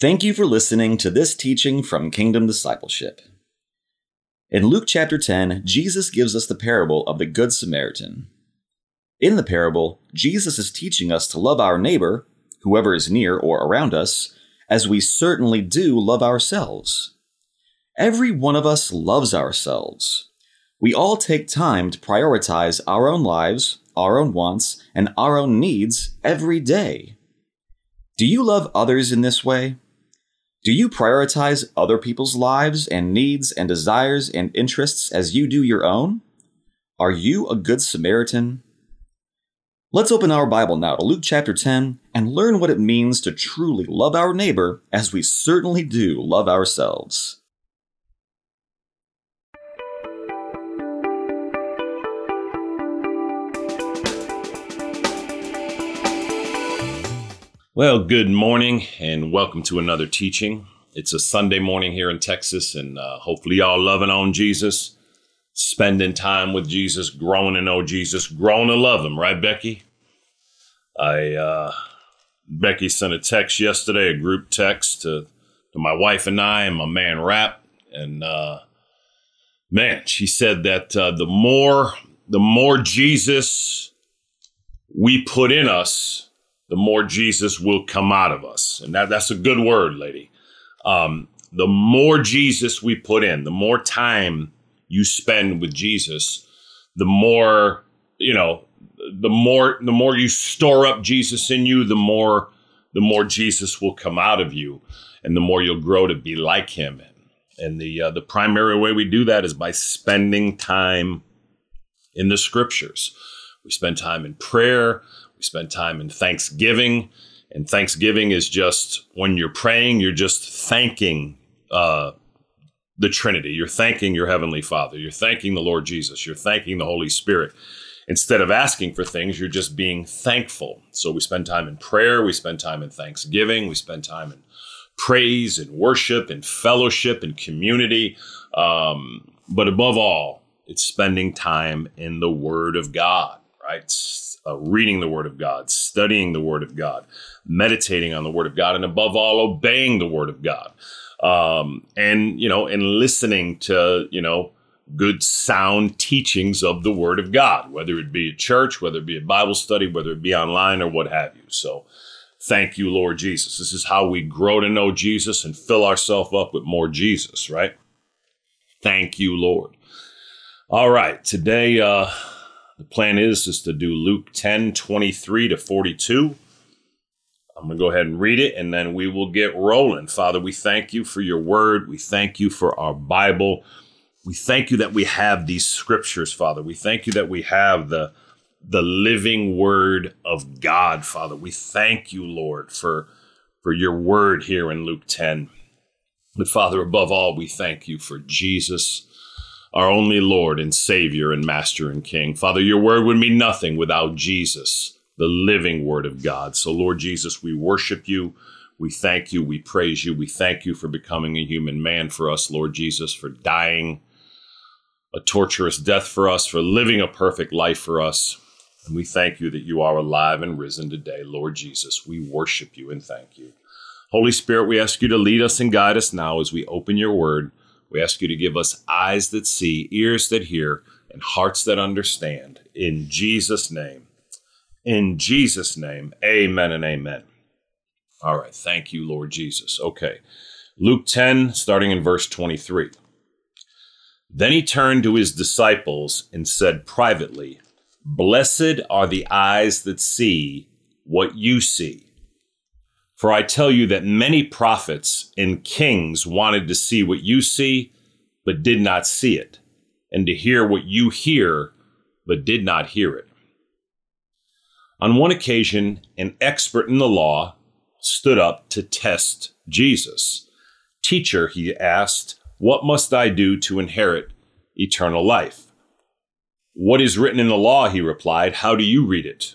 Thank you for listening to this teaching from Kingdom Discipleship. In Luke chapter 10, Jesus gives us the parable of the Good Samaritan. In the parable, Jesus is teaching us to love our neighbor, whoever is near or around us, as we certainly do love ourselves. Every one of us loves ourselves. We all take time to prioritize our own lives, our own wants, and our own needs every day. Do you love others in this way? Do you prioritize other people's lives and needs and desires and interests as you do your own? Are you a good Samaritan? Let's open our Bible now to Luke chapter 10 and learn what it means to truly love our neighbor as we certainly do love ourselves. Well, good morning and welcome to another teaching. It's a Sunday morning here in Texas, and uh, hopefully, y'all loving on Jesus, spending time with Jesus, growing to know Jesus, growing to love Him, right, Becky? I uh, Becky sent a text yesterday, a group text to to my wife and I and my man Rap, and uh, man, she said that uh, the more the more Jesus we put in us the more Jesus will come out of us. And that, that's a good word, lady. Um, the more Jesus we put in, the more time you spend with Jesus, the more, you know, the more the more you store up Jesus in you, the more the more Jesus will come out of you, and the more you'll grow to be like Him. And the uh, the primary way we do that is by spending time in the Scriptures. We spend time in prayer spend time in thanksgiving. And thanksgiving is just when you're praying, you're just thanking uh, the Trinity. You're thanking your Heavenly Father. You're thanking the Lord Jesus. You're thanking the Holy Spirit. Instead of asking for things, you're just being thankful. So we spend time in prayer. We spend time in thanksgiving. We spend time in praise and worship and fellowship and community. Um, but above all, it's spending time in the Word of God, right? uh, reading the Word of God, studying the Word of God, meditating on the Word of God, and above all, obeying the Word of God. Um, and, you know, and listening to, you know, good sound teachings of the Word of God, whether it be at church, whether it be a Bible study, whether it be online or what have you. So, thank you, Lord Jesus. This is how we grow to know Jesus and fill ourselves up with more Jesus, right? Thank you, Lord. All right, today, uh, the plan is is to do Luke 10, 23 to 42. I'm going to go ahead and read it and then we will get rolling. Father, we thank you for your word. We thank you for our Bible. We thank you that we have these scriptures, Father. We thank you that we have the the living word of God, Father. We thank you, Lord, for for your word here in Luke 10. But Father, above all, we thank you for Jesus our only Lord and Savior and Master and King. Father, your word would mean nothing without Jesus, the living word of God. So, Lord Jesus, we worship you. We thank you. We praise you. We thank you for becoming a human man for us, Lord Jesus, for dying a torturous death for us, for living a perfect life for us. And we thank you that you are alive and risen today, Lord Jesus. We worship you and thank you. Holy Spirit, we ask you to lead us and guide us now as we open your word. We ask you to give us eyes that see, ears that hear, and hearts that understand. In Jesus' name. In Jesus' name, amen and amen. All right. Thank you, Lord Jesus. Okay. Luke 10, starting in verse 23. Then he turned to his disciples and said privately, Blessed are the eyes that see what you see. For I tell you that many prophets and kings wanted to see what you see, but did not see it, and to hear what you hear, but did not hear it. On one occasion, an expert in the law stood up to test Jesus. Teacher, he asked, What must I do to inherit eternal life? What is written in the law? He replied. How do you read it?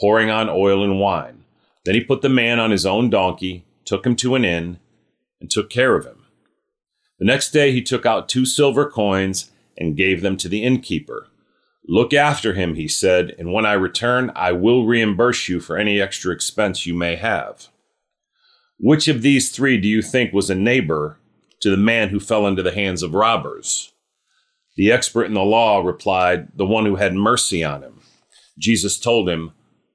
pouring on oil and wine. Then he put the man on his own donkey, took him to an inn, and took care of him. The next day he took out two silver coins and gave them to the innkeeper. Look after him, he said, and when I return, I will reimburse you for any extra expense you may have. Which of these three do you think was a neighbor to the man who fell into the hands of robbers? The expert in the law replied, The one who had mercy on him. Jesus told him,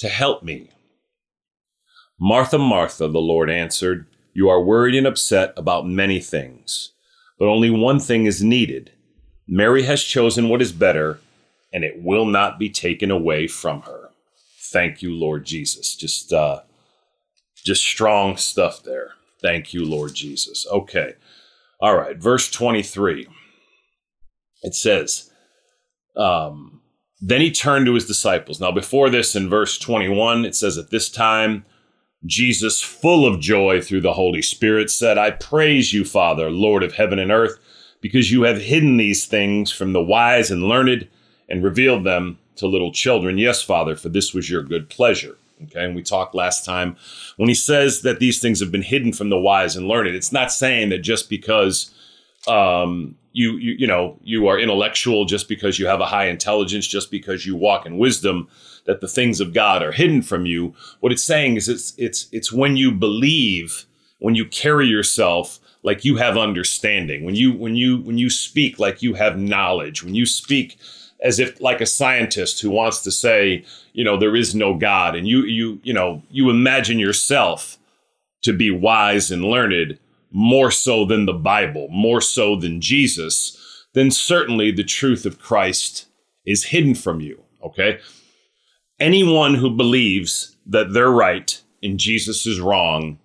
to help me. Martha, Martha, the Lord answered, You are worried and upset about many things, but only one thing is needed. Mary has chosen what is better and it will not be taken away from her. Thank you, Lord Jesus. Just uh just strong stuff there. Thank you, Lord Jesus. Okay. All right, verse 23. It says, um, then he turned to his disciples. Now, before this, in verse 21, it says, At this time, Jesus, full of joy through the Holy Spirit, said, I praise you, Father, Lord of heaven and earth, because you have hidden these things from the wise and learned and revealed them to little children. Yes, Father, for this was your good pleasure. Okay, and we talked last time when he says that these things have been hidden from the wise and learned. It's not saying that just because um, you, you you know you are intellectual, just because you have a high intelligence, just because you walk in wisdom, that the things of God are hidden from you. What it's saying is it's it's it's when you believe, when you carry yourself like you have understanding, when you when you when you speak like you have knowledge, when you speak as if like a scientist who wants to say, you know, there is no God, and you you you know you imagine yourself to be wise and learned more so than the Bible, more so than Jesus, then certainly the truth of Christ is hidden from you. Okay, anyone who believes that they're right and Jesus is wrong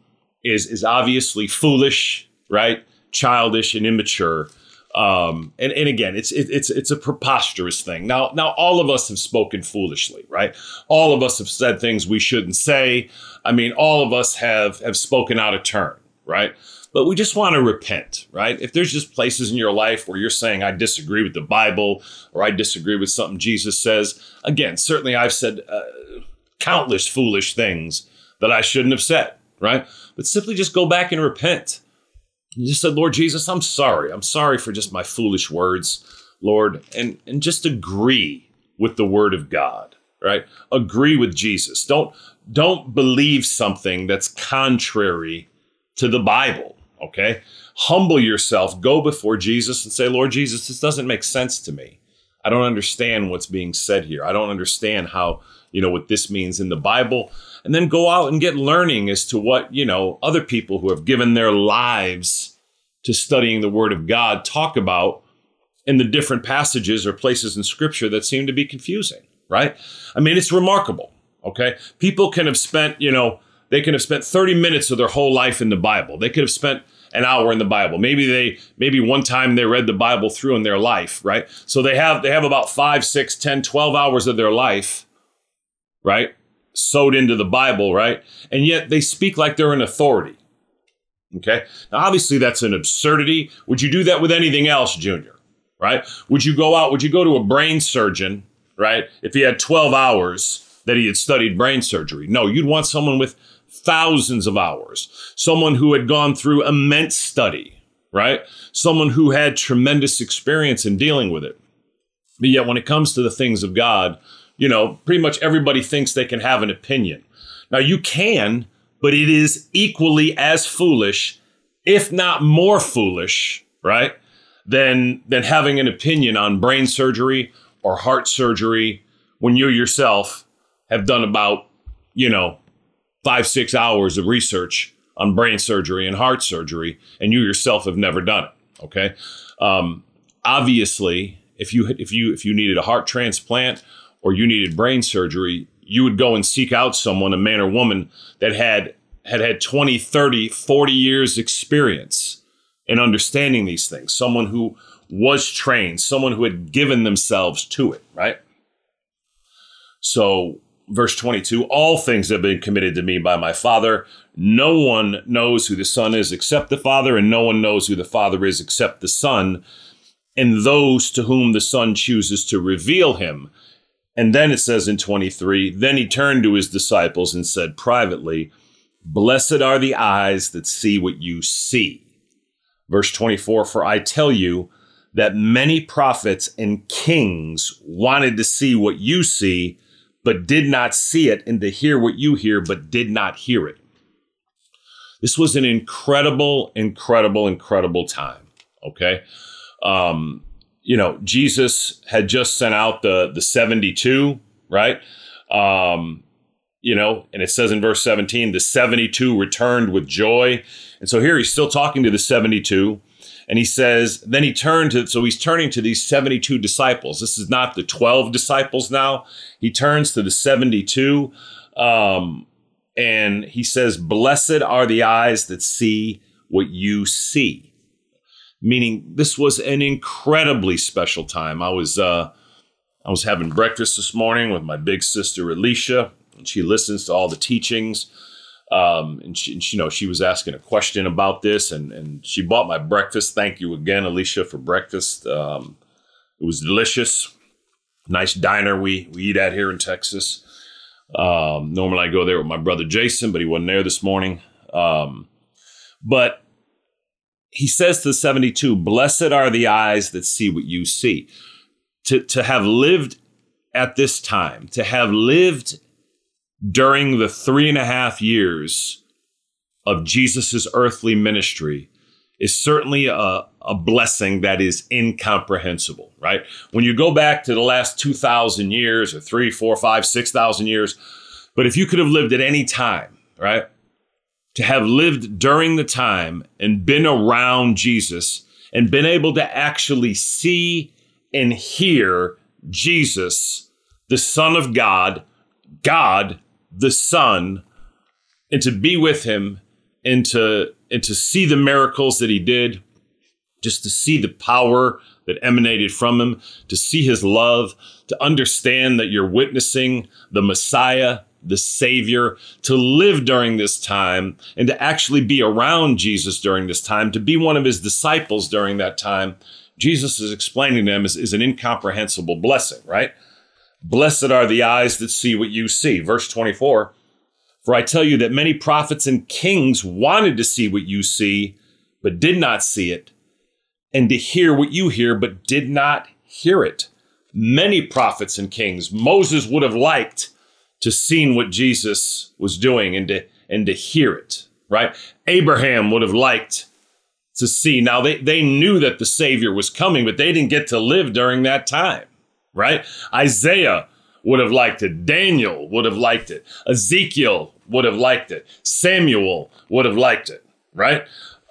is is obviously foolish, right, childish, and immature um, and, and again, it's it, it's it's a preposterous thing. Now now all of us have spoken foolishly, right? All of us have said things we shouldn't say. I mean, all of us have have spoken out of turn, right? But we just want to repent, right? If there's just places in your life where you're saying I disagree with the Bible or I disagree with something Jesus says, again, certainly I've said uh, countless foolish things that I shouldn't have said, right? But simply just go back and repent you just said, Lord Jesus, I'm sorry. I'm sorry for just my foolish words, Lord, and, and just agree with the word of God, right? Agree with Jesus. Don't don't believe something that's contrary to the Bible, okay? Humble yourself, go before Jesus and say, Lord Jesus, this doesn't make sense to me. I don't understand what's being said here. I don't understand how, you know, what this means in the Bible. And then go out and get learning as to what, you know, other people who have given their lives to studying the Word of God talk about in the different passages or places in Scripture that seem to be confusing, right? I mean, it's remarkable, okay? People can have spent, you know, they can have spent 30 minutes of their whole life in the Bible. They could have spent an hour in the Bible. Maybe they maybe one time they read the Bible through in their life, right? So they have they have about five, six, ten, twelve hours of their life, right? Sowed into the Bible, right? And yet they speak like they're an authority. Okay. Now, obviously, that's an absurdity. Would you do that with anything else, Junior? Right? Would you go out? Would you go to a brain surgeon, right? If he had 12 hours that he had studied brain surgery? No, you'd want someone with thousands of hours, someone who had gone through immense study, right? Someone who had tremendous experience in dealing with it. But yet, when it comes to the things of God, you know, pretty much everybody thinks they can have an opinion. Now, you can, but it is equally as foolish, if not more foolish, right? Than, than having an opinion on brain surgery or heart surgery when you yourself have done about, you know, five, six hours of research on brain surgery and heart surgery, and you yourself have never done it. Okay. Um, obviously, if you if you if you needed a heart transplant or you needed brain surgery, you would go and seek out someone, a man or woman that had had had 20, 30, 40 years experience in understanding these things. Someone who was trained, someone who had given themselves to it, right? So verse 22 all things have been committed to me by my father. No one knows who the son is except the father and no one knows who the father is except the son and those to whom the son chooses to reveal him. And then it says in 23 then he turned to his disciples and said privately blessed are the eyes that see what you see verse 24 for i tell you that many prophets and kings wanted to see what you see but did not see it, and to hear what you hear, but did not hear it. This was an incredible, incredible, incredible time. Okay. Um, you know, Jesus had just sent out the the 72, right? Um, you know, and it says in verse 17, the 72 returned with joy. And so here he's still talking to the 72. And he says, then he turned to, so he's turning to these 72 disciples. This is not the 12 disciples now. He turns to the 72. Um, and he says, Blessed are the eyes that see what you see. Meaning, this was an incredibly special time. I was, uh, I was having breakfast this morning with my big sister Alicia, and she listens to all the teachings. Um, and she, and, you know, she was asking a question about this, and and she bought my breakfast. Thank you again, Alicia, for breakfast. Um, it was delicious. Nice diner we we eat at here in Texas. Um, normally I go there with my brother Jason, but he wasn't there this morning. Um, but he says to the 72, Blessed are the eyes that see what you see. To, to have lived at this time, to have lived during the three and a half years of Jesus' earthly ministry is certainly a, a blessing that is incomprehensible, right? When you go back to the last 2,000 years or three, four, five, 6,000 years, but if you could have lived at any time, right? To have lived during the time and been around Jesus and been able to actually see and hear Jesus, the Son of God, God the Son and to be with him and to and to see the miracles that he did, just to see the power that emanated from him, to see his love, to understand that you're witnessing the Messiah, the Savior, to live during this time and to actually be around Jesus during this time, to be one of his disciples during that time. Jesus is explaining to them is, is an incomprehensible blessing, right? Blessed are the eyes that see what you see. Verse 24 For I tell you that many prophets and kings wanted to see what you see, but did not see it, and to hear what you hear, but did not hear it. Many prophets and kings, Moses would have liked to seen what Jesus was doing and to and to hear it, right? Abraham would have liked to see. Now they, they knew that the Savior was coming, but they didn't get to live during that time right? Isaiah would have liked it. Daniel would have liked it. Ezekiel would have liked it. Samuel would have liked it, right?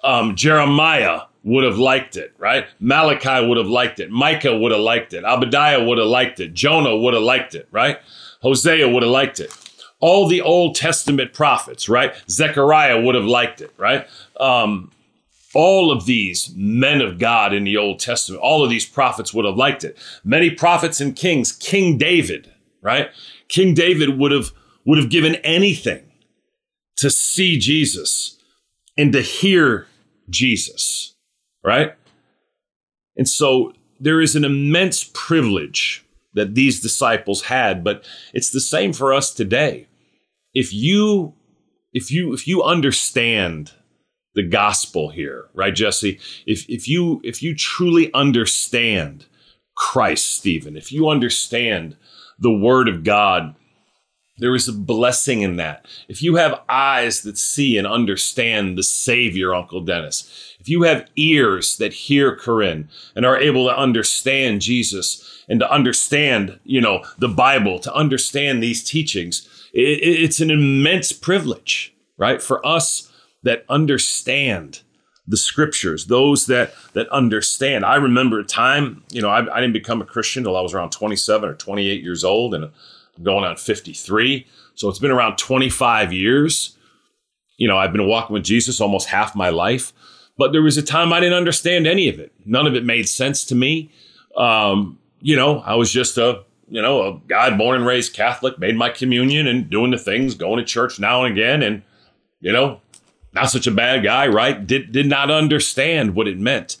Um, Jeremiah would have liked it, right? Malachi would have liked it. Micah would have liked it. Obadiah would have liked it. Jonah would have liked it, right? Hosea would have liked it. All the Old Testament prophets, right? Zechariah would have liked it, right? Um, all of these men of God in the Old Testament, all of these prophets would have liked it. Many prophets and kings, King David, right? King David would have would have given anything to see Jesus and to hear Jesus, right? And so there is an immense privilege that these disciples had, but it's the same for us today. If you if you if you understand the gospel here, right, Jesse? If if you if you truly understand Christ, Stephen, if you understand the Word of God, there is a blessing in that. If you have eyes that see and understand the Savior, Uncle Dennis, if you have ears that hear Corinne and are able to understand Jesus and to understand, you know, the Bible, to understand these teachings, it, it's an immense privilege, right, for us that understand the scriptures, those that that understand. I remember a time, you know, I, I didn't become a Christian until I was around 27 or 28 years old, and I'm going on 53. So it's been around 25 years. You know, I've been walking with Jesus almost half my life, but there was a time I didn't understand any of it. None of it made sense to me. Um, you know, I was just a you know a guy born and raised Catholic, made my communion and doing the things, going to church now and again, and you know not such a bad guy, right? Did, did not understand what it meant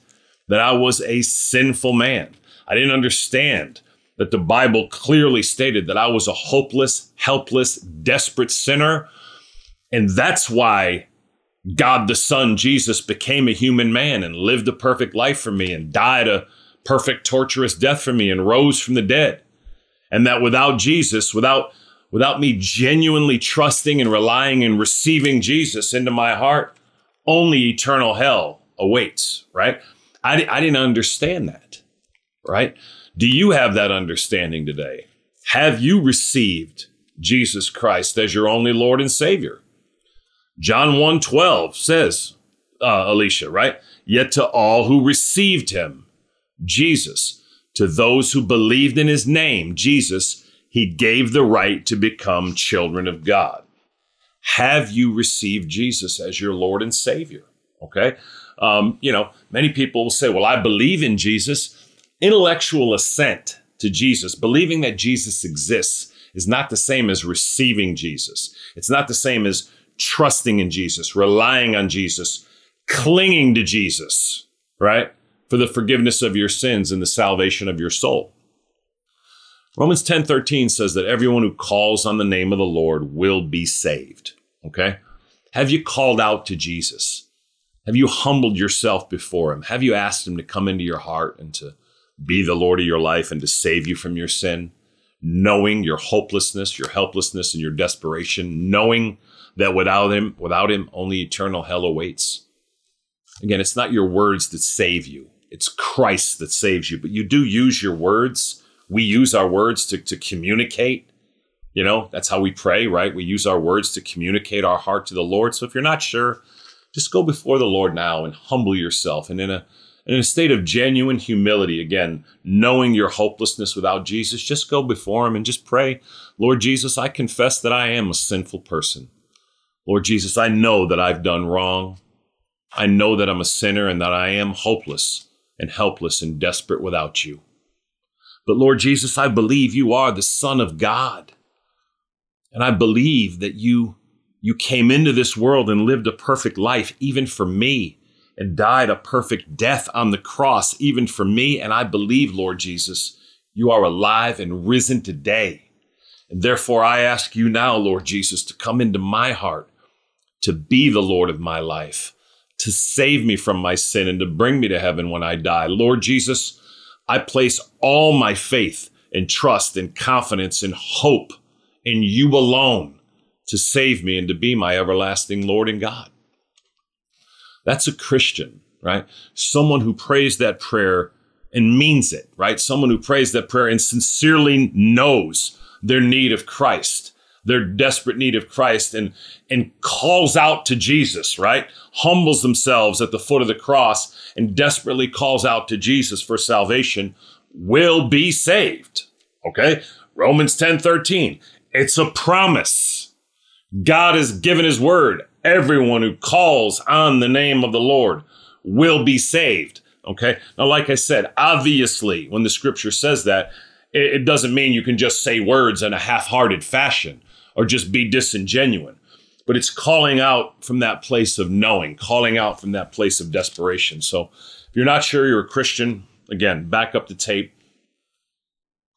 that I was a sinful man. I didn't understand that the Bible clearly stated that I was a hopeless, helpless, desperate sinner. And that's why God the Son, Jesus, became a human man and lived a perfect life for me and died a perfect, torturous death for me and rose from the dead. And that without Jesus, without without me genuinely trusting and relying and receiving Jesus into my heart, only eternal hell awaits, right? I, I didn't understand that, right? Do you have that understanding today? Have you received Jesus Christ as your only Lord and Savior? John 1 12 says, uh, Alicia, right? Yet to all who received him, Jesus, to those who believed in his name, Jesus, he gave the right to become children of God. Have you received Jesus as your Lord and Savior? Okay. Um, you know, many people will say, well, I believe in Jesus. Intellectual assent to Jesus, believing that Jesus exists, is not the same as receiving Jesus. It's not the same as trusting in Jesus, relying on Jesus, clinging to Jesus, right? For the forgiveness of your sins and the salvation of your soul. Romans 10 13 says that everyone who calls on the name of the Lord will be saved. Okay? Have you called out to Jesus? Have you humbled yourself before him? Have you asked him to come into your heart and to be the Lord of your life and to save you from your sin? Knowing your hopelessness, your helplessness, and your desperation, knowing that without him, without him, only eternal hell awaits. Again, it's not your words that save you. It's Christ that saves you, but you do use your words we use our words to, to communicate. You know, that's how we pray, right? We use our words to communicate our heart to the Lord. So if you're not sure, just go before the Lord now and humble yourself. And in a in a state of genuine humility, again, knowing your hopelessness without Jesus, just go before Him and just pray, Lord Jesus, I confess that I am a sinful person. Lord Jesus, I know that I've done wrong. I know that I'm a sinner and that I am hopeless and helpless and desperate without you. But Lord Jesus, I believe you are the Son of God. And I believe that you, you came into this world and lived a perfect life, even for me, and died a perfect death on the cross, even for me. And I believe, Lord Jesus, you are alive and risen today. And therefore, I ask you now, Lord Jesus, to come into my heart, to be the Lord of my life, to save me from my sin, and to bring me to heaven when I die. Lord Jesus, I place all my faith and trust and confidence and hope in you alone to save me and to be my everlasting Lord and God. That's a Christian, right? Someone who prays that prayer and means it, right? Someone who prays that prayer and sincerely knows their need of Christ, their desperate need of Christ, and, and calls out to Jesus, right? Humbles themselves at the foot of the cross and desperately calls out to Jesus for salvation will be saved. Okay? Romans 10 13. It's a promise. God has given his word. Everyone who calls on the name of the Lord will be saved. Okay? Now, like I said, obviously, when the scripture says that, it, doesn't mean you can just say words in a half hearted fashion or just be disingenuous but it's calling out from that place of knowing, calling out from that place of desperation. So if you're not sure you're a Christian, again, back up the tape.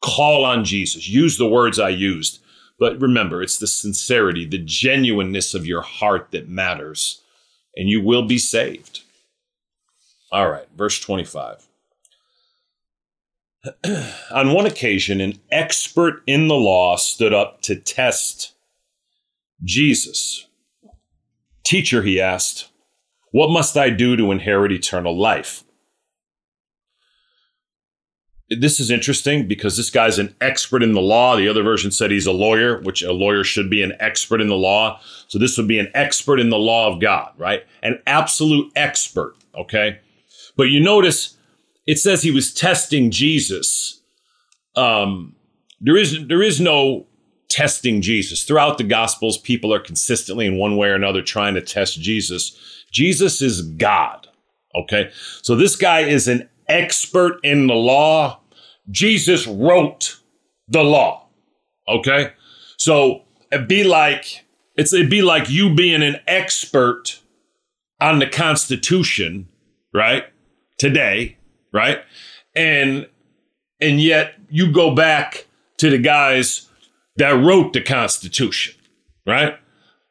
Call on Jesus. Use the words I used. But remember, it's the sincerity, the genuineness of your heart that matters, and you will be saved. All right, verse 25. On one occasion, an expert in the law stood up to test Jesus. Teacher, he asked, what must I do to inherit eternal life? This is interesting because this guy's an expert in the law. The other version said he's a lawyer, which a lawyer should be an expert in the law. So this would be an expert in the law of God, right? An absolute expert, okay? But you notice it says he was testing Jesus. Um, there is there is no testing Jesus. Throughout the Gospels, people are consistently in one way or another trying to test Jesus. Jesus is God. Okay. So this guy is an expert in the law. Jesus wrote the law. Okay. So it'd be like, it's, it'd be like you being an expert on the Constitution, right? Today, right? And, and yet you go back to the guys that wrote the Constitution, right?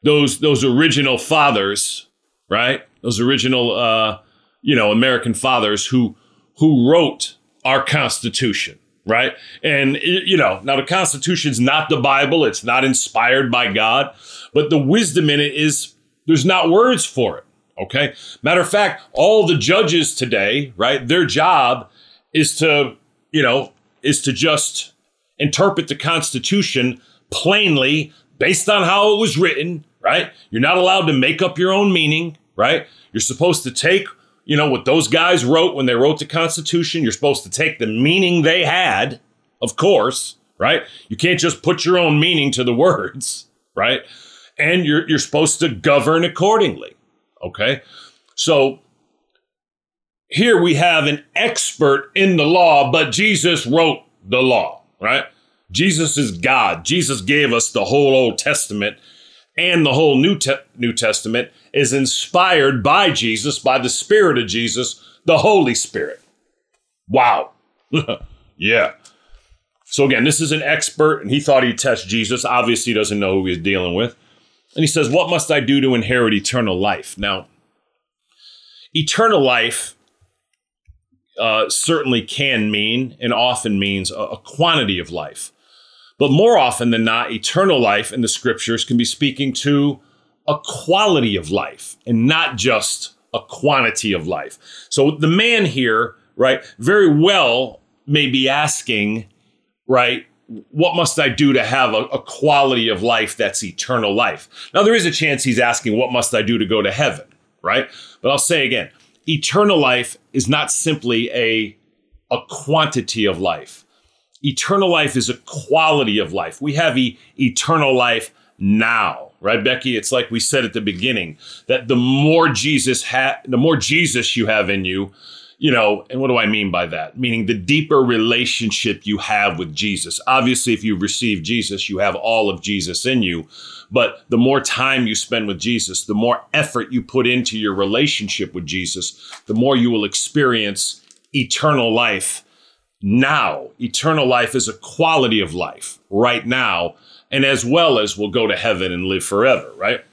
Those, those original fathers right? Those original, uh, you know, American fathers who who wrote our Constitution, right? And you know, now the Constitution's not the Bible; it's not inspired by God, but the wisdom in it is there's not words for it. Okay. Matter of fact, all the judges today, right? Their job is to, you know, is to just interpret the Constitution plainly based on how it was written, right? You're not allowed to make up your own meaning, right? You're supposed to take, you know, what those guys wrote when they wrote the Constitution. You're supposed to take the meaning they had, of course, right? You can't just put your own meaning to the words, right? And you're you're supposed to govern accordingly. Okay? So here we have an expert in the law, but Jesus wrote the law, right? Jesus is God. Jesus gave us the whole Old Testament and the whole New, Te- New Testament is inspired by Jesus, by the Spirit of Jesus, the Holy Spirit. Wow. yeah. So again, this is an expert, and he thought he'd test Jesus. Obviously, he doesn't know who he's dealing with. And he says, What must I do to inherit eternal life? Now, eternal life uh, certainly can mean and often means a, a quantity of life. But more often than not, eternal life in the scriptures can be speaking to a quality of life and not just a quantity of life. So the man here, right, very well may be asking, right, what must I do to have a, a, quality of life that's eternal life? Now, there is a chance he's asking, what must I do to go to heaven, right? But I'll say again, eternal life is not simply a, a quantity of life eternal life is a quality of life. We have e- eternal life now, right, Becky? It's like we said at the beginning that the more Jesus ha- the more Jesus you have in you, you know, and what do I mean by that? Meaning the deeper relationship you have with Jesus. Obviously, if you receive Jesus, you have all of Jesus in you. But the more time you spend with Jesus, the more effort you put into your relationship with Jesus, the more you will experience eternal life now. Eternal life is a quality of life right now, and as well as we'll go to heaven and live forever, right?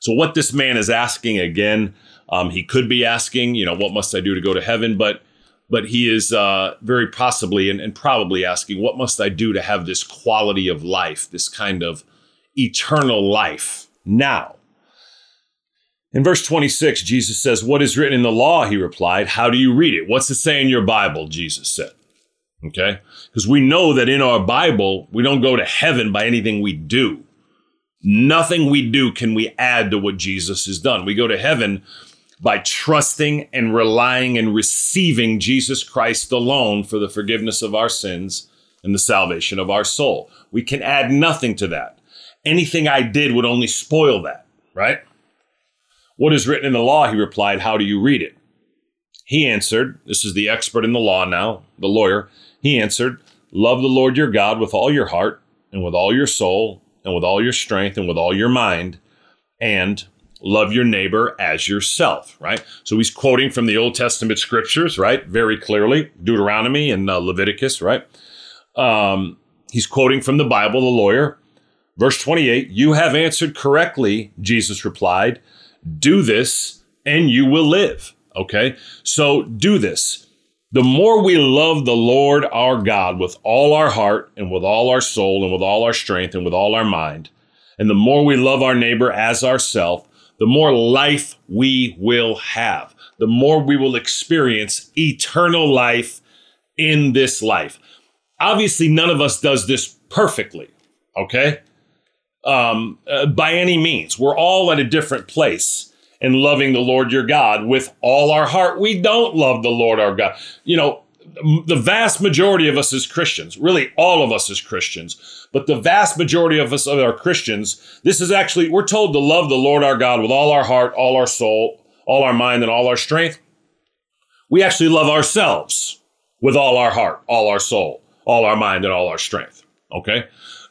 So, what this man is asking again, um, he could be asking, you know, what must I do to go to heaven? But but he is uh, very possibly and, and probably asking, what must I do to have this quality of life, this kind of eternal life now? In verse 26, Jesus says, What is written in the law? He replied, How do you read it? What's it say in your Bible? Jesus said. Okay? Because we know that in our Bible, we don't go to heaven by anything we do. Nothing we do can we add to what Jesus has done. We go to heaven by trusting and relying and receiving Jesus Christ alone for the forgiveness of our sins and the salvation of our soul. We can add nothing to that. Anything I did would only spoil that, right? What is written in the law? He replied, How do you read it? He answered, This is the expert in the law now, the lawyer. He answered, Love the Lord your God with all your heart, and with all your soul, and with all your strength, and with all your mind, and love your neighbor as yourself, right? So he's quoting from the Old Testament scriptures, right? Very clearly, Deuteronomy and uh, Leviticus, right? Um, he's quoting from the Bible, the lawyer. Verse 28 You have answered correctly, Jesus replied. Do this and you will live. Okay, so do this. The more we love the Lord our God with all our heart and with all our soul and with all our strength and with all our mind, and the more we love our neighbor as ourself, the more life we will have, the more we will experience eternal life in this life. Obviously, none of us does this perfectly, okay? Um, uh, by any means. We're all at a different place and loving the Lord your God with all our heart. We don't love the Lord our God. You know, the vast majority of us as Christians, really all of us as Christians, but the vast majority of us are Christians, this is actually, we're told to love the Lord our God with all our heart, all our soul, all our mind, and all our strength. We actually love ourselves with all our heart, all our soul, all our mind, and all our strength. Okay?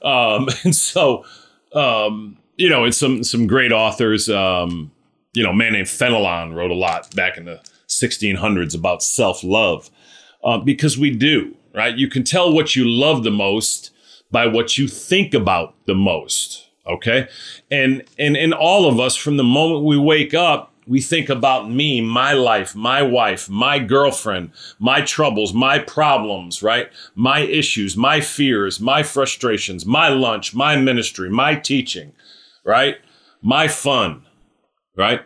Um, and so, um, you know, some, some great authors, um, you know, a man named Fenelon wrote a lot back in the 1600s about self love uh, because we do, right? You can tell what you love the most by what you think about the most. Okay. And, and, and all of us, from the moment we wake up, we think about me, my life, my wife, my girlfriend, my troubles, my problems, right? My issues, my fears, my frustrations, my lunch, my ministry, my teaching, right? My fun, right?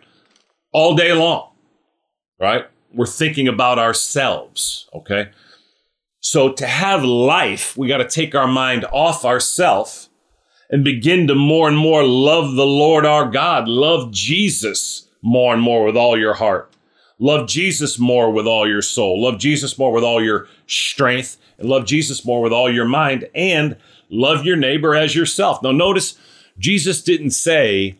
All day long, right? We're thinking about ourselves, okay? So to have life, we got to take our mind off ourself and begin to more and more love the Lord our God, love Jesus more and more with all your heart. Love Jesus more with all your soul. Love Jesus more with all your strength. And love Jesus more with all your mind. And love your neighbor as yourself. Now, notice Jesus didn't say,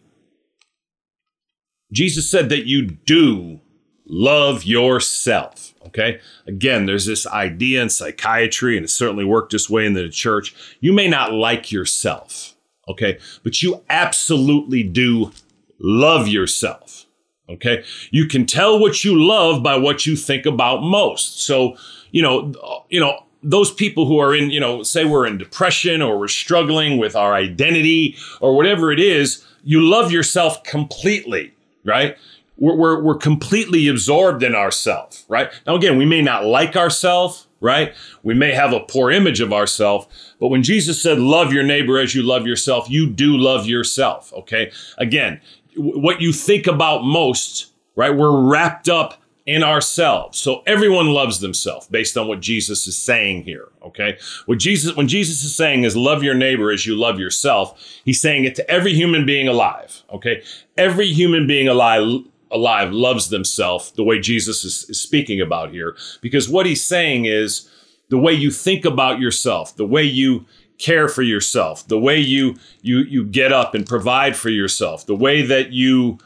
Jesus said that you do love yourself. Okay. Again, there's this idea in psychiatry, and it certainly worked this way in the church. You may not like yourself. Okay. But you absolutely do love yourself. Okay. You can tell what you love by what you think about most. So, you know, you know, those people who are in, you know, say we're in depression or we're struggling with our identity or whatever it is, you love yourself completely right? We're, we're, we're completely absorbed in ourselves, right? Now, again, we may not like ourselves, right? We may have a poor image of ourselves, but when Jesus said, love your neighbor as you love yourself, you do love yourself, okay? Again, what you think about most, right? We're wrapped up in ourselves. So everyone loves themselves based on what Jesus is saying here. Okay. What Jesus, when Jesus is saying is love your neighbor as you love yourself, he's saying it to every human being alive. Okay. Every human being alive, alive loves themselves the way Jesus is, is speaking about here. Because what he's saying is the way you think about yourself, the way you care for yourself, the way you, you, you get up and provide for yourself, the way that you,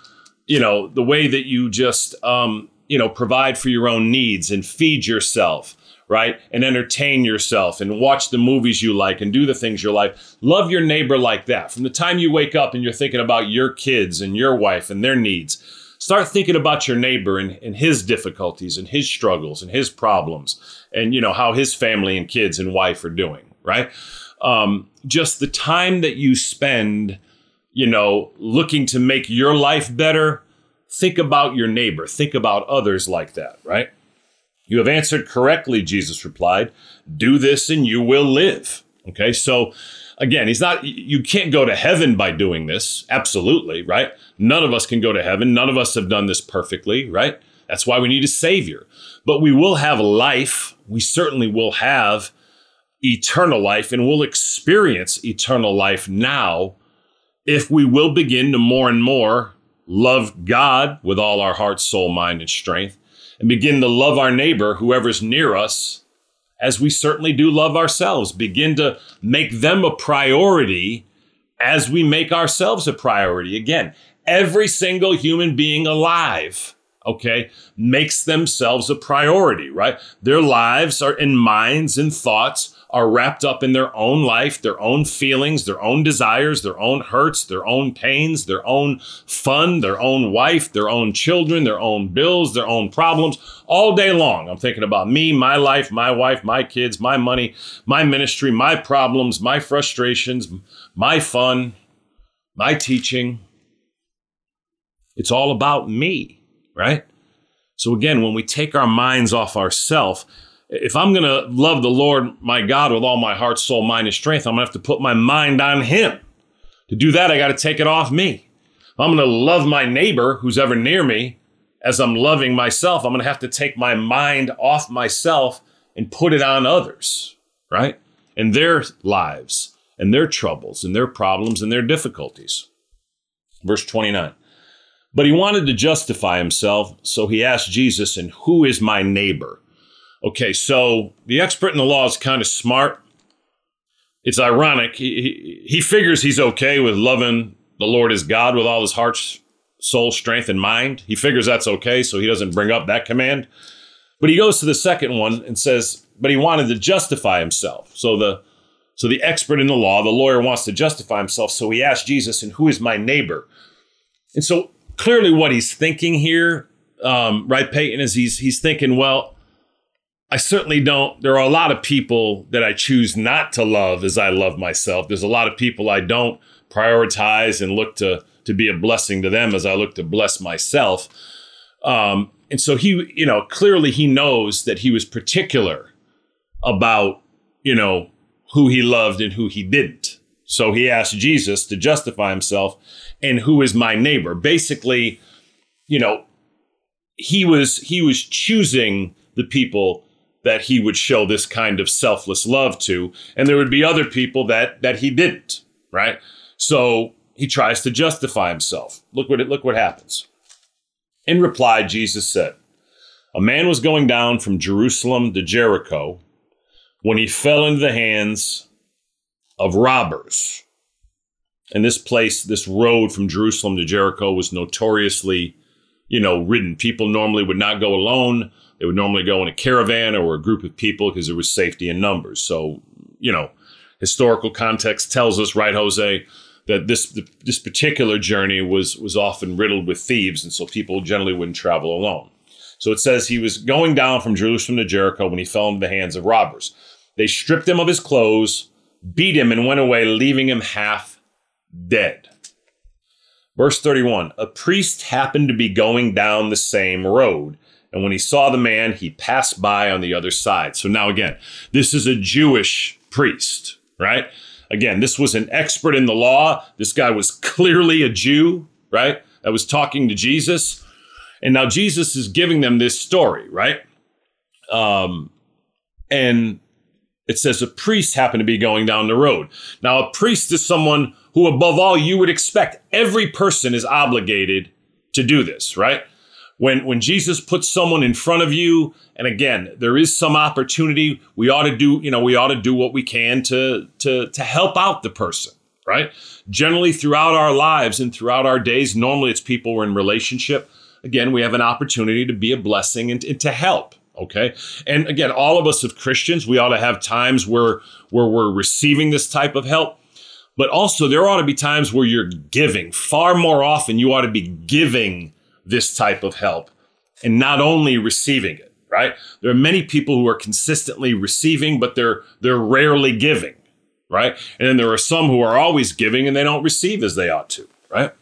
you know, the way that you just, um, you know, provide for your own needs and feed yourself, right? And entertain yourself and watch the movies you like and do the things you like. Love your neighbor like that. From the time you wake up and you're thinking about your kids and your wife and their needs, start thinking about your neighbor and, and his difficulties and his struggles and his problems and, you know, how his family and kids and wife are doing, right? Um, just the time that you spend, you know, looking to make your life better Think about your neighbor. Think about others like that, right? You have answered correctly, Jesus replied. Do this and you will live. Okay, so again, he's not, you can't go to heaven by doing this. Absolutely, right? None of us can go to heaven. None of us have done this perfectly, right? That's why we need a savior. But we will have life. We certainly will have eternal life and we'll experience eternal life now if we will begin to more and more love God with all our heart, soul, mind, and strength, and begin to love our neighbor, whoever's near us, as we certainly do love ourselves. Begin to make them a priority as we make ourselves a priority. Again, every single human being alive, okay, makes themselves a priority, right? Their lives are in minds and thoughts are wrapped up in their own life, their own feelings, their own desires, their own hurts, their own pains, their own fun, their own wife, their own children, their own bills, their own problems all day long. I'm thinking about me, my life, my wife, my kids, my money, my ministry, my problems, my frustrations, my fun, my teaching. It's all about me, right? So again, when we take our minds off ourself, if I'm going to love the Lord my God with all my heart, soul, mind, and strength, I'm going to have to put my mind on Him. To do that, I got to take it off me. If I'm going to love my neighbor who's ever near me as I'm loving myself, I'm going to have to take my mind off myself and put it on others, right? And their lives and their troubles and their problems and their difficulties. Verse 29. But he wanted to justify himself, so he asked Jesus, And who is my neighbor? Okay, so the expert in the law is kind of smart. It's ironic. He, he, he figures he's okay with loving the Lord as God with all his heart, soul, strength, and mind. He figures that's okay, so he doesn't bring up that command. But he goes to the second one and says, but he wanted to justify himself. So the so the expert in the law, the lawyer wants to justify himself. So he asked Jesus, and who is my neighbor? And so clearly what he's thinking here, um, right, Peyton, is he's he's thinking, well, I certainly don't. There are a lot of people that I choose not to love as I love myself. There's a lot of people I don't prioritize and look to to be a blessing to them as I look to bless myself. Um, and so he, you know, clearly he knows that he was particular about, you know, who he loved and who he didn't. So he asked Jesus to justify himself and who is my neighbor. Basically, you know, he was he was choosing the people that he would show this kind of selfless love to, and there would be other people that that he didn't, right? So he tries to justify himself. Look what it, look what happens. In reply, Jesus said, "A man was going down from Jerusalem to Jericho when he fell into the hands of robbers." And this place, this road from Jerusalem to Jericho was notoriously, you know, ridden. People normally would not go alone. They would normally go in a caravan or a group of people because there was safety in numbers. So, you know, historical context tells us, right, Jose, that this this particular journey was was often riddled with thieves, and so people generally wouldn't travel alone. So it says he was going down from Jerusalem to Jericho when he fell into the hands of robbers. They stripped him of his clothes, beat him, and went away, leaving him half dead. Verse 31 A priest happened to be going down the same road. And when he saw the man, he passed by on the other side. So now, again, this is a Jewish priest, right? Again, this was an expert in the law. This guy was clearly a Jew, right? That was talking to Jesus. And now Jesus is giving them this story, right? Um, and it says a priest happened to be going down the road. Now, a priest is someone who, above all, you would expect every person is obligated to do this, right? When, when Jesus puts someone in front of you, and again, there is some opportunity, we ought to do, you know, we ought to do what we can to, to, to help out the person, right? Generally, throughout our lives and throughout our days, normally it's people we're in relationship. Again, we have an opportunity to be a blessing and, and to help okay and again all of us as christians we ought to have times where where we're receiving this type of help but also there ought to be times where you're giving far more often you ought to be giving this type of help and not only receiving it right there are many people who are consistently receiving but they're they're rarely giving right and then there are some who are always giving and they don't receive as they ought to right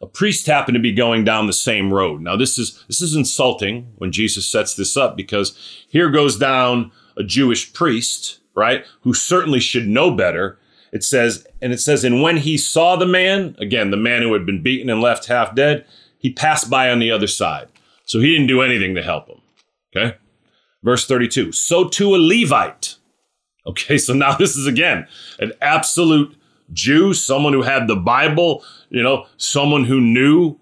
a priest happened to be going down the same road. Now this is this is insulting when Jesus sets this up because here goes down a Jewish priest, right, who certainly should know better. It says, and it says, and when he saw the man, again, the man who had been beaten and left half dead, he passed by on the other side. So he didn't do anything to help him. Okay. Verse 32. So to a Levite. Okay, so now this is again an absolute Jew, someone who had the Bible, you know, someone who knew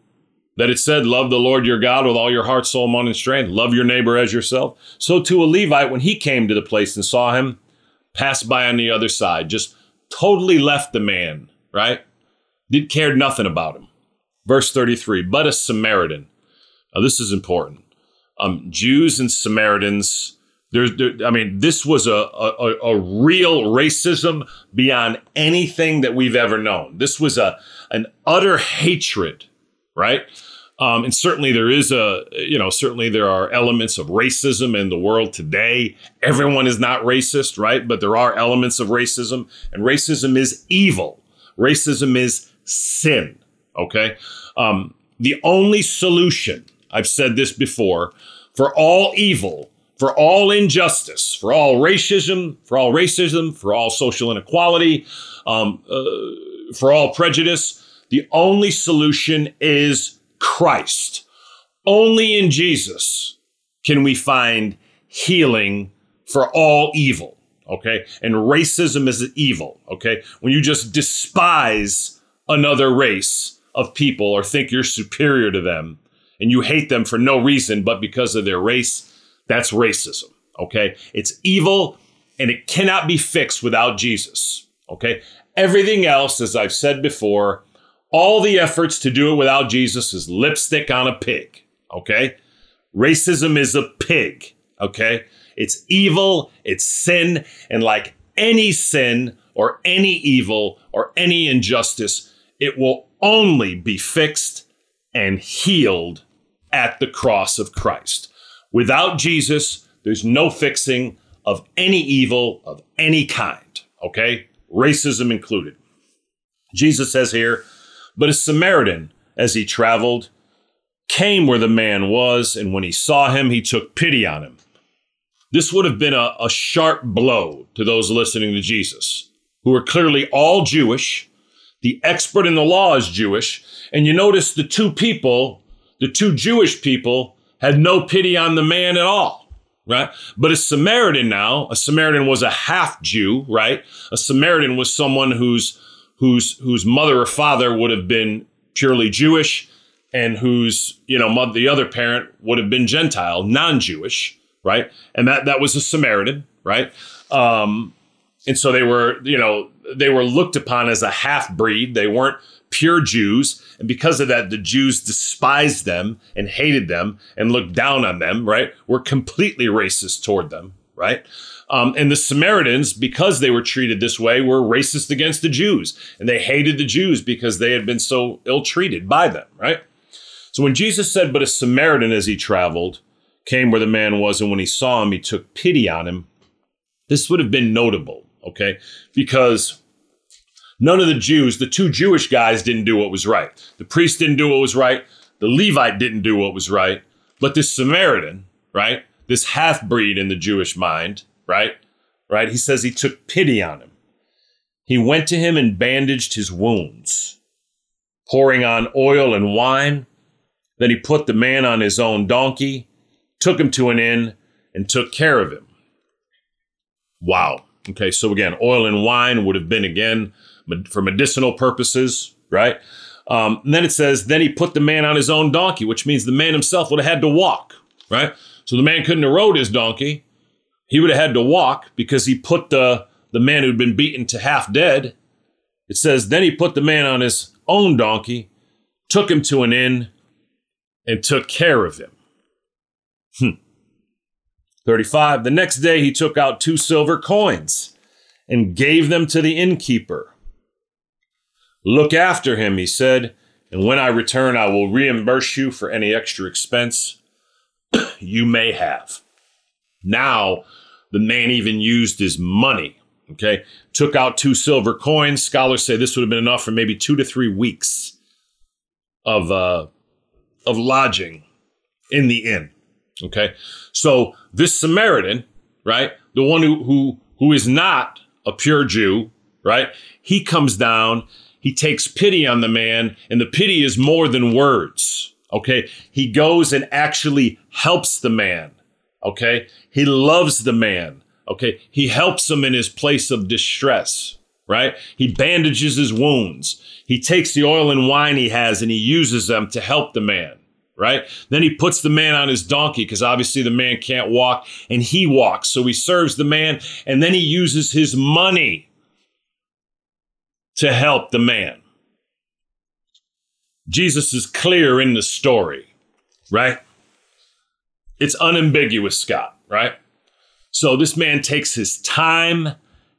that it said, Love the Lord your God with all your heart, soul, mind, and strength. Love your neighbor as yourself. So to a Levite, when he came to the place and saw him, passed by on the other side, just totally left the man, right? Did cared nothing about him. Verse 33, but a Samaritan. Now this is important. Um, Jews and Samaritans There's, there, I mean, this was a, a, a real racism beyond anything that we've ever known. This was a an utter hatred, right? Um, and certainly there is a, you know, certainly there are elements of racism in the world today. Everyone is not racist, right? But there are elements of racism, and racism is evil. Racism is sin. Okay. Um, the only solution, I've said this before, for all evil for all injustice, for all racism, for all racism, for all social inequality, um, uh, for all prejudice. The only solution is Christ. Only in Jesus can we find healing for all evil. Okay. And racism is evil. Okay. When you just despise another race of people or think you're superior to them and you hate them for no reason but because of their race, that's racism. Okay. It's evil and it cannot be fixed without Jesus. Okay. Everything else, as I've said before, all the efforts to do it without Jesus is lipstick on a pig. Okay. Racism is a pig. Okay. It's evil, it's sin, and like any sin or any evil or any injustice, it will only be fixed and healed at the cross of Christ. Without Jesus, there's no fixing of any evil of any kind, okay? Racism included. Jesus says here, but a Samaritan, as he traveled, came where the man was, and when he saw him, he took pity on him. This would have been a, a sharp blow to those listening to Jesus, who were clearly all Jewish. The expert in the law is Jewish. And you notice the two people, the two Jewish people, had no pity on the man at all, right? But a Samaritan now, a Samaritan was a half Jew, right? A Samaritan was someone whose whose whose mother or father would have been purely Jewish and whose, you know, the other parent would have been Gentile, non-Jewish, right? And that that was a Samaritan, right? Um, and so they were, you know, they were looked upon as a half breed. They weren't pure Jews. And because of that, the Jews despised them and hated them and looked down on them, right? Were completely racist toward them, right? Um, and the Samaritans, because they were treated this way, were racist against the Jews. And they hated the Jews because they had been so ill treated by them, right? So when Jesus said, But a Samaritan as he traveled came where the man was, and when he saw him, he took pity on him, this would have been notable, okay? Because None of the Jews, the two Jewish guys didn't do what was right. The priest didn't do what was right. The Levite didn't do what was right. But this Samaritan, right? This half breed in the Jewish mind, right? Right? He says he took pity on him. He went to him and bandaged his wounds, pouring on oil and wine. Then he put the man on his own donkey, took him to an inn, and took care of him. Wow. Okay, so again, oil and wine would have been again for medicinal purposes, right? Um, then it says, then he put the man on his own donkey, which means the man himself would have had to walk, right? So the man couldn't have rode his donkey. He would have had to walk because he put the, the man who'd been beaten to half dead. It says, then he put the man on his own donkey, took him to an inn, and took care of him. Hmm. 35. The next day he took out two silver coins and gave them to the innkeeper. Look after him, he said, and when I return, I will reimburse you for any extra expense you may have. Now, the man even used his money. Okay. Took out two silver coins. Scholars say this would have been enough for maybe two to three weeks of, uh, of lodging in the inn. Okay. So this Samaritan, right? The one who, who, who is not a pure Jew, right? He comes down he takes pity on the man, and the pity is more than words. Okay. He goes and actually helps the man. Okay. He loves the man. Okay. He helps him in his place of distress. Right. He bandages his wounds. He takes the oil and wine he has and he uses them to help the man. Right. Then he puts the man on his donkey because obviously the man can't walk and he walks. So he serves the man and then he uses his money to help the man. Jesus is clear in the story, right? It's unambiguous, Scott, right? So this man takes his time,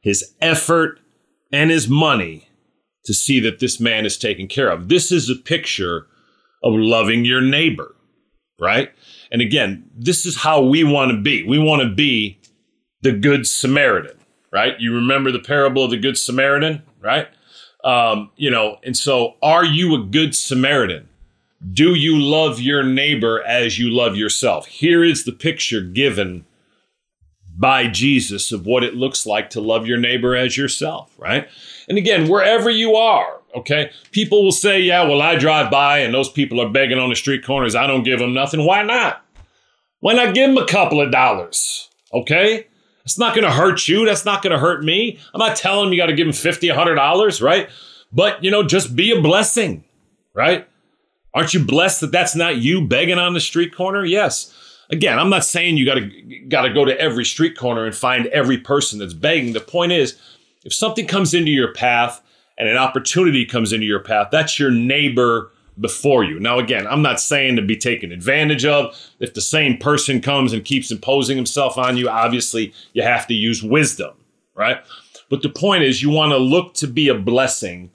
his effort, and his money to see that this man is taken care of. This is a picture of loving your neighbor, right? And again, this is how we want to be. We want to be the Good Samaritan, right? You remember the parable of the Good Samaritan, right? Um, you know, and so are you a good Samaritan? Do you love your neighbor as you love yourself? Here is the picture given by Jesus of what it looks like to love your neighbor as yourself, right? And again, wherever you are, okay, people will say, yeah, well, I drive by and those people are begging on the street corners. I don't give them nothing. Why not? Why not give them a couple of dollars? Okay? It's not going to hurt you. That's not going to hurt me. I'm not telling them you got to give them 50, $100, right? But, you know, just be a blessing, right? Aren't you blessed that that's not you begging on the street corner? Yes. Again, I'm not saying you got to got to go to every street corner and find every person that's begging. The point is, if something comes into your path and an opportunity comes into your path, that's your neighbor before you. Now, again, I'm not saying to be taken advantage of. If the same person comes and keeps imposing himself on you, obviously you have to use wisdom, right? But the point is, you want to look to be a blessing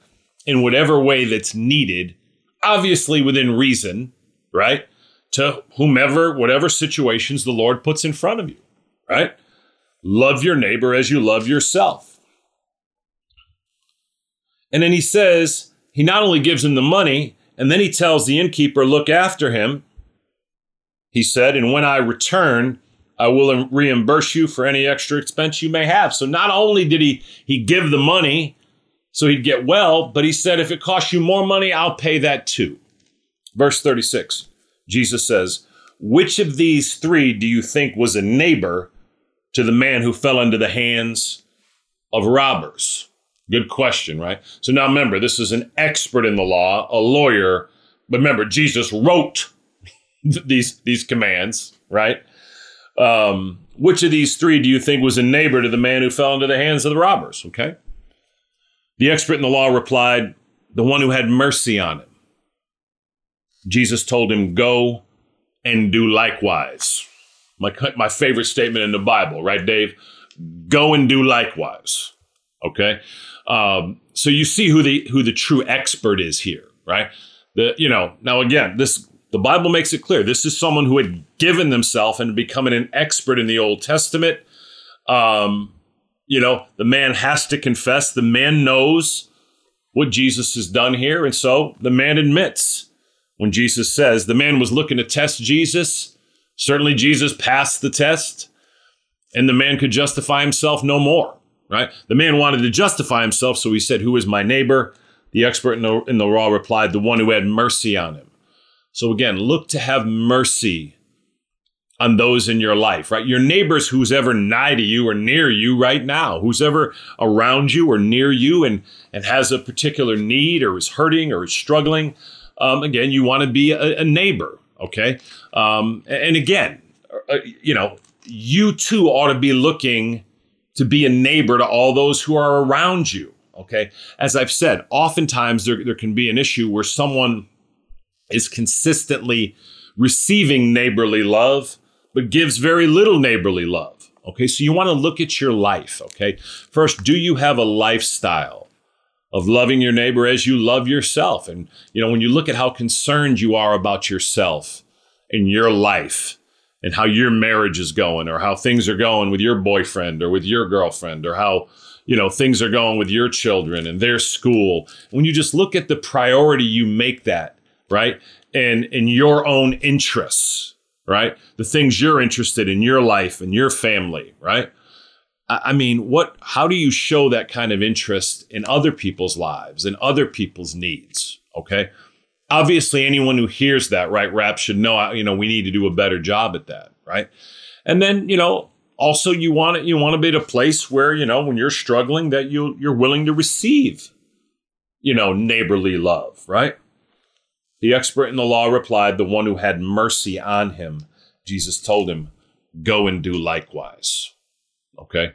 in whatever way that's needed, obviously within reason, right? To whomever, whatever situations the Lord puts in front of you, right? Love your neighbor as you love yourself. And then he says, he not only gives him the money, and then he tells the innkeeper, Look after him. He said, And when I return, I will reimburse you for any extra expense you may have. So not only did he, he give the money so he'd get well, but he said, If it costs you more money, I'll pay that too. Verse 36, Jesus says, Which of these three do you think was a neighbor to the man who fell into the hands of robbers? Good question, right? So now remember, this is an expert in the law, a lawyer, but remember, Jesus wrote these these commands, right? Um, which of these three do you think was a neighbor to the man who fell into the hands of the robbers? Okay. The expert in the law replied, the one who had mercy on him. Jesus told him, Go and do likewise. My, my favorite statement in the Bible, right, Dave? Go and do likewise. Okay. Um, so you see who the who the true expert is here, right? The you know now again this the Bible makes it clear this is someone who had given themselves and becoming an expert in the Old Testament. Um, you know the man has to confess. The man knows what Jesus has done here, and so the man admits when Jesus says the man was looking to test Jesus. Certainly, Jesus passed the test, and the man could justify himself no more right? The man wanted to justify himself, so he said, Who is my neighbor? The expert in the, in the law replied, The one who had mercy on him. So again, look to have mercy on those in your life, right? Your neighbors who's ever nigh to you or near you right now, who's ever around you or near you and, and has a particular need or is hurting or is struggling. Um, again, you want to be a, a neighbor, okay? Um, and again, uh, you know, you too ought to be looking to be a neighbor to all those who are around you. Okay. As I've said, oftentimes there, there can be an issue where someone is consistently receiving neighborly love, but gives very little neighborly love. Okay. So you want to look at your life. Okay. First, do you have a lifestyle of loving your neighbor as you love yourself? And, you know, when you look at how concerned you are about yourself in your life, and how your marriage is going or how things are going with your boyfriend or with your girlfriend or how you know things are going with your children and their school when you just look at the priority you make that right and in your own interests right the things you're interested in your life and your family right I mean, what? How do you show that kind of interest in other people's lives and other people's needs? Okay, obviously anyone who hears that right rap should know you know we need to do a better job at that right? And then you know also you want it you want to be at a place where you know when you're struggling that you you're willing to receive you know neighborly love right? The expert in the law replied the one who had mercy on him jesus told him go and do likewise okay?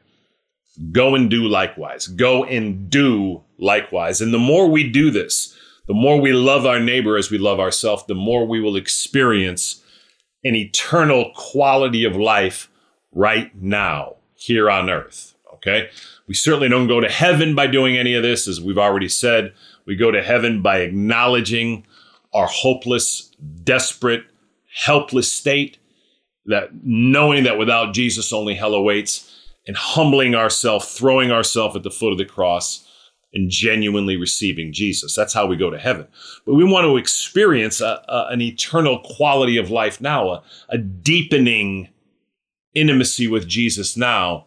Go and do likewise. Go and do likewise. And the more we do this the more we love our neighbor as we love ourselves, the more we will experience an eternal quality of life right now here on earth. Okay. We certainly don't go to heaven by doing any of this, as we've already said. We go to heaven by acknowledging our hopeless, desperate, helpless state, that knowing that without Jesus only hell awaits, and humbling ourselves, throwing ourselves at the foot of the cross, and genuinely receiving Jesus. That's how we go to heaven. But we want to experience a, a, an eternal quality of life now, a, a deepening intimacy with Jesus now.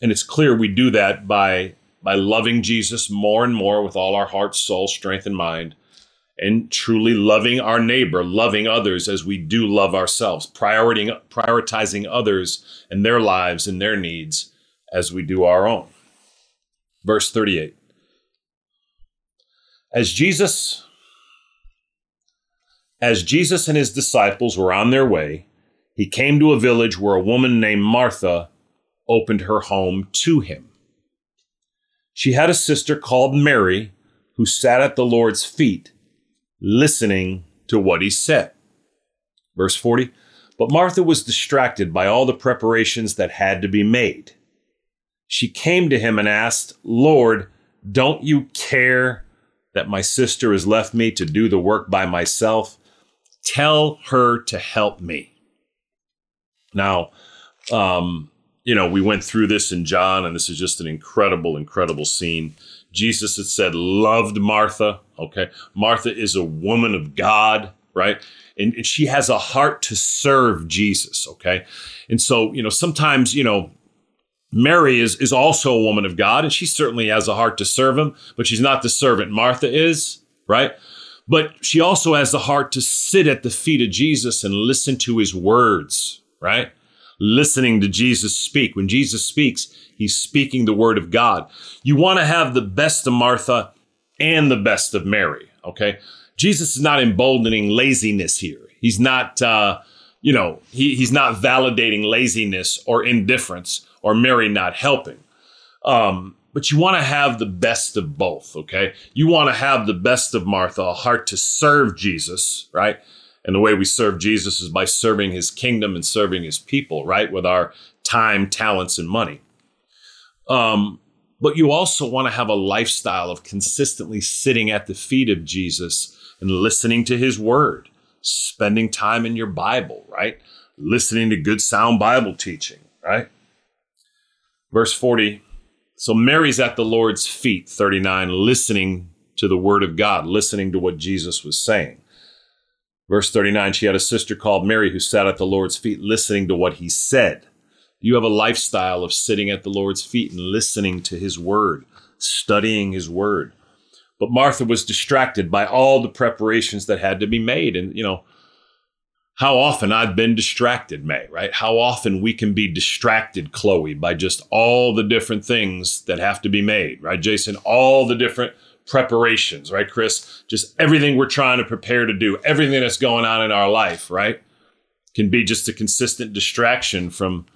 And it's clear we do that by, by loving Jesus more and more with all our heart, soul, strength, and mind, and truly loving our neighbor, loving others as we do love ourselves, prioritizing others and their lives and their needs as we do our own. Verse 38. As Jesus as Jesus and his disciples were on their way, he came to a village where a woman named Martha opened her home to him. She had a sister called Mary who sat at the Lord's feet, listening to what he said. Verse 40 But Martha was distracted by all the preparations that had to be made. She came to him and asked, Lord, don't you care that my sister has left me to do the work by myself. Tell her to help me. Now, um, you know, we went through this in John, and this is just an incredible, incredible scene. Jesus had said, loved Martha. Okay. Martha is a woman of God, right? And, and she has a heart to serve Jesus. Okay. And so, you know, sometimes, you know, Mary is, is also a woman of God, and she certainly has a heart to serve him, but she's not the servant Martha is, right? But she also has the heart to sit at the feet of Jesus and listen to his words, right? Listening to Jesus speak. When Jesus speaks, he's speaking the word of God. You want to have the best of Martha and the best of Mary, okay? Jesus is not emboldening laziness here. He's not, uh, you know, he, he's not validating laziness or indifference or Mary not helping. Um, but you want to have the best of both, okay? You want to have the best of Martha, a heart to serve Jesus, right? And the way we serve Jesus is by serving his kingdom and serving his people, right? With our time, talents, and money. Um, but you also want to have a lifestyle of consistently sitting at the feet of Jesus and listening to his word, spending time in your Bible, right? Listening to good sound Bible teaching, right? Verse 40 So Mary's at the Lord's feet, 39, listening to the word of God, listening to what Jesus was saying. Verse 39 She had a sister called Mary who sat at the Lord's feet, listening to what he said. You have a lifestyle of sitting at the Lord's feet and listening to his word, studying his word. But Martha was distracted by all the preparations that had to be made. And, you know, how often I've been distracted, May, right? How often we can be distracted, Chloe, by just all the different things that have to be made, right? Jason, all the different preparations, right, Chris? Just everything we're trying to prepare to do, everything that's going on in our life, right? Can be just a consistent distraction from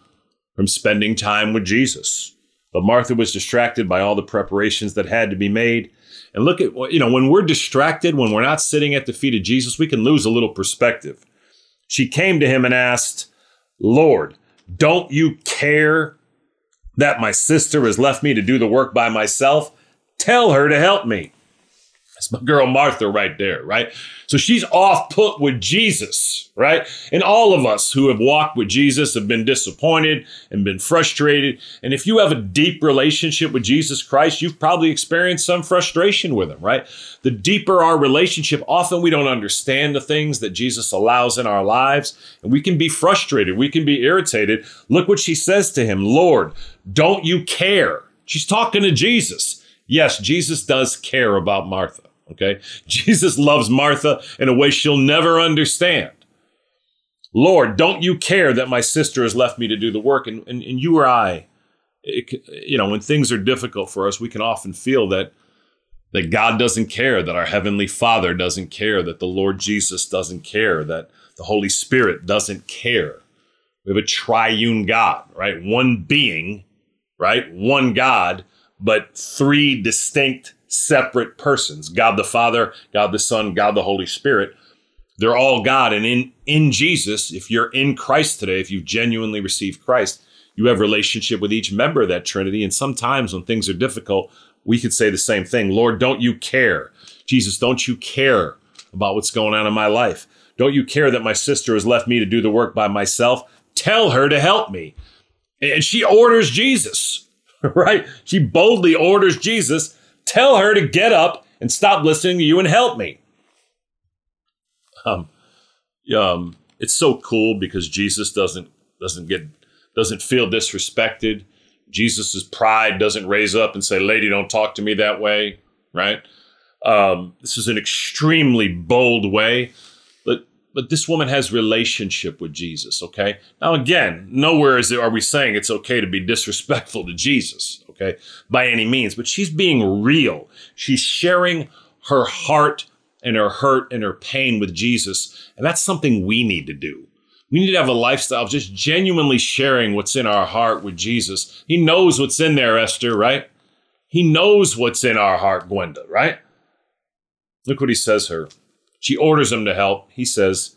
from spending time with Jesus. But Martha was distracted by all the preparations that had to be made. And look at, you know, when we're distracted, when we're not sitting at the feet of Jesus, we can lose a little perspective she came to him and asked, Lord, don't you care that my sister has left me to do the work by myself? Tell her to help me. That's my girl Martha right there, right? So she's off put with Jesus, right? And all of us who have walked with Jesus have been disappointed and been frustrated. And if you have a deep relationship with Jesus Christ, you've probably experienced some frustration with him, right? The deeper our relationship, often we don't understand the things that Jesus allows in our lives, and we can be frustrated, we can be irritated. Look what she says to him Lord, don't you care? She's talking to Jesus. Yes, Jesus does care about Martha. Okay. Jesus loves Martha in a way she'll never understand. Lord, don't you care that my sister has left me to do the work? And, and, and you or I, it, you know, when things are difficult for us, we can often feel that that God doesn't care, that our heavenly Father doesn't care, that the Lord Jesus doesn't care, that the Holy Spirit doesn't care. We have a triune God, right? One being, right? One God, but three distinct separate persons God the Father, God the Son, God the Holy Spirit. They're all God. And in, in Jesus, if you're in Christ today, if you've genuinely received Christ, you have relationship with each member of that Trinity. And sometimes when things are difficult, we could say the same thing. Lord, don't you care? Jesus, don't you care about what's going on in my life? Don't you care that my sister has left me to do the work by myself? Tell her to help me. And she orders Jesus, right? She boldly orders Jesus, tell her to get up and stop listening to you and help me. Um, um, it's so cool because Jesus doesn't doesn't get doesn't feel disrespected. Jesus's pride doesn't raise up and say, "Lady, don't talk to me that way." Right? Um, this is an extremely bold way, but but this woman has relationship with Jesus. Okay. Now again, nowhere is it are we saying it's okay to be disrespectful to Jesus. Okay, by any means, but she's being real. She's sharing her heart and her hurt and her pain with Jesus, and that's something we need to do. We need to have a lifestyle of just genuinely sharing what's in our heart with Jesus. He knows what's in there, Esther, right? He knows what's in our heart, Gwenda, right? Look what he says her. She orders him to help. He says,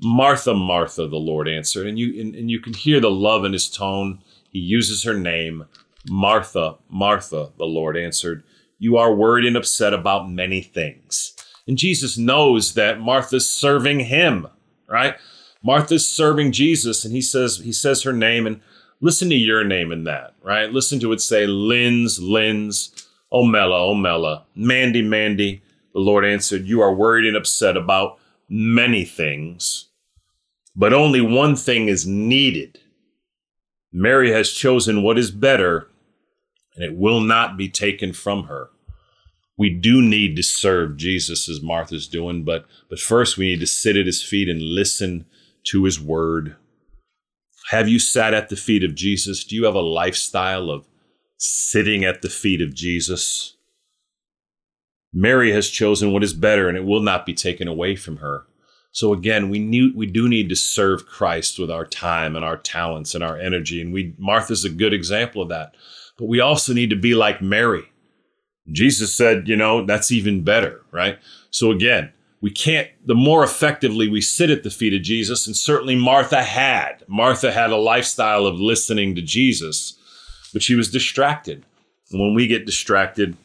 Martha, Martha, the Lord answered. And you, and, and you can hear the love in his tone. He uses her name. Martha, Martha, the Lord answered. You are worried and upset about many things. And Jesus knows that Martha's serving him, right? Martha's serving Jesus, and he says he says her name, and listen to your name in that, right? Listen to it say Linz, Linz, Omela, Omela, Mandy, Mandy. The Lord answered, You are worried and upset about many things, but only one thing is needed. Mary has chosen what is better, and it will not be taken from her. We do need to serve Jesus as Martha's doing, but but first we need to sit at his feet and listen to his word? Have you sat at the feet of Jesus? Do you have a lifestyle of sitting at the feet of Jesus? Mary has chosen what is better and it will not be taken away from her. So again, we need, we do need to serve Christ with our time and our talents and our energy. And we Martha's a good example of that. But we also need to be like Mary. Jesus said, you know, that's even better, right? So again, we can't, the more effectively we sit at the feet of Jesus, and certainly Martha had. Martha had a lifestyle of listening to Jesus, but she was distracted. And when we get distracted,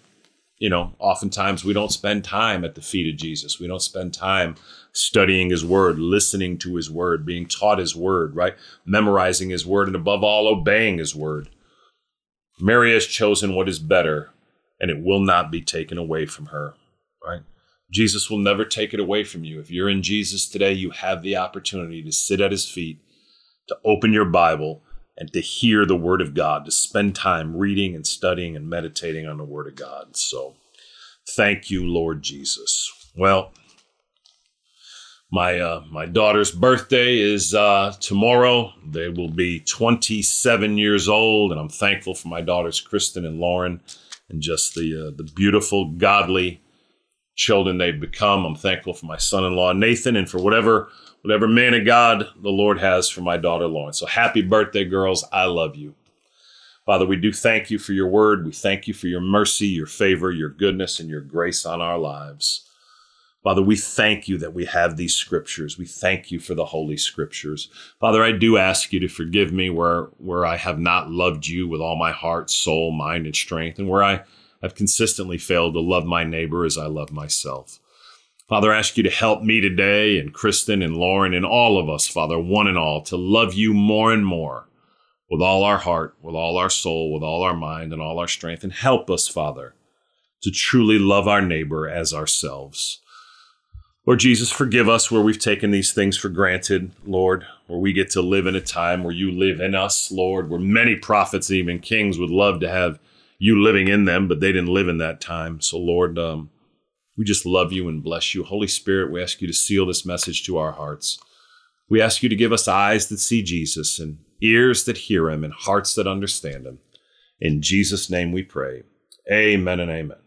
you know, oftentimes we don't spend time at the feet of Jesus. We don't spend time studying his word, listening to his word, being taught his word, right? Memorizing his word, and above all, obeying his word. Mary has chosen what is better, and it will not be taken away from her, right? Jesus will never take it away from you. If you're in Jesus today, you have the opportunity to sit at his feet, to open your Bible, and to hear the word of God, to spend time reading and studying and meditating on the word of God. So thank you, Lord Jesus. Well, my uh, my daughter's birthday is uh, tomorrow. They will be 27 years old, and I'm thankful for my daughters Kristen and Lauren, and just the uh, the beautiful, godly children they've become. I'm thankful for my son-in-law Nathan and for whatever whatever man of God the Lord has for my daughter Lauren. So happy birthday, girls. I love you. Father, we do thank you for your word. We thank you for your mercy, your favor, your goodness, and your grace on our lives. Father, we thank you that we have these scriptures. We thank you for the holy scriptures. Father, I do ask you to forgive me where, where I have not loved you with all my heart, soul, mind, and strength, and where I I've consistently failed to love my neighbor as I love myself. Father, I ask you to help me today and Kristen and Lauren and all of us, Father, one and all, to love you more and more with all our heart, with all our soul, with all our mind, and all our strength. And help us, Father, to truly love our neighbor as ourselves. Lord Jesus, forgive us where we've taken these things for granted, Lord, where we get to live in a time where you live in us, Lord, where many prophets, even kings, would love to have you living in them, but they didn't live in that time. So, Lord, um, we just love you and bless you. Holy Spirit, we ask you to seal this message to our hearts. We ask you to give us eyes that see Jesus and ears that hear him and hearts that understand him. In Jesus' name we pray. Amen and amen.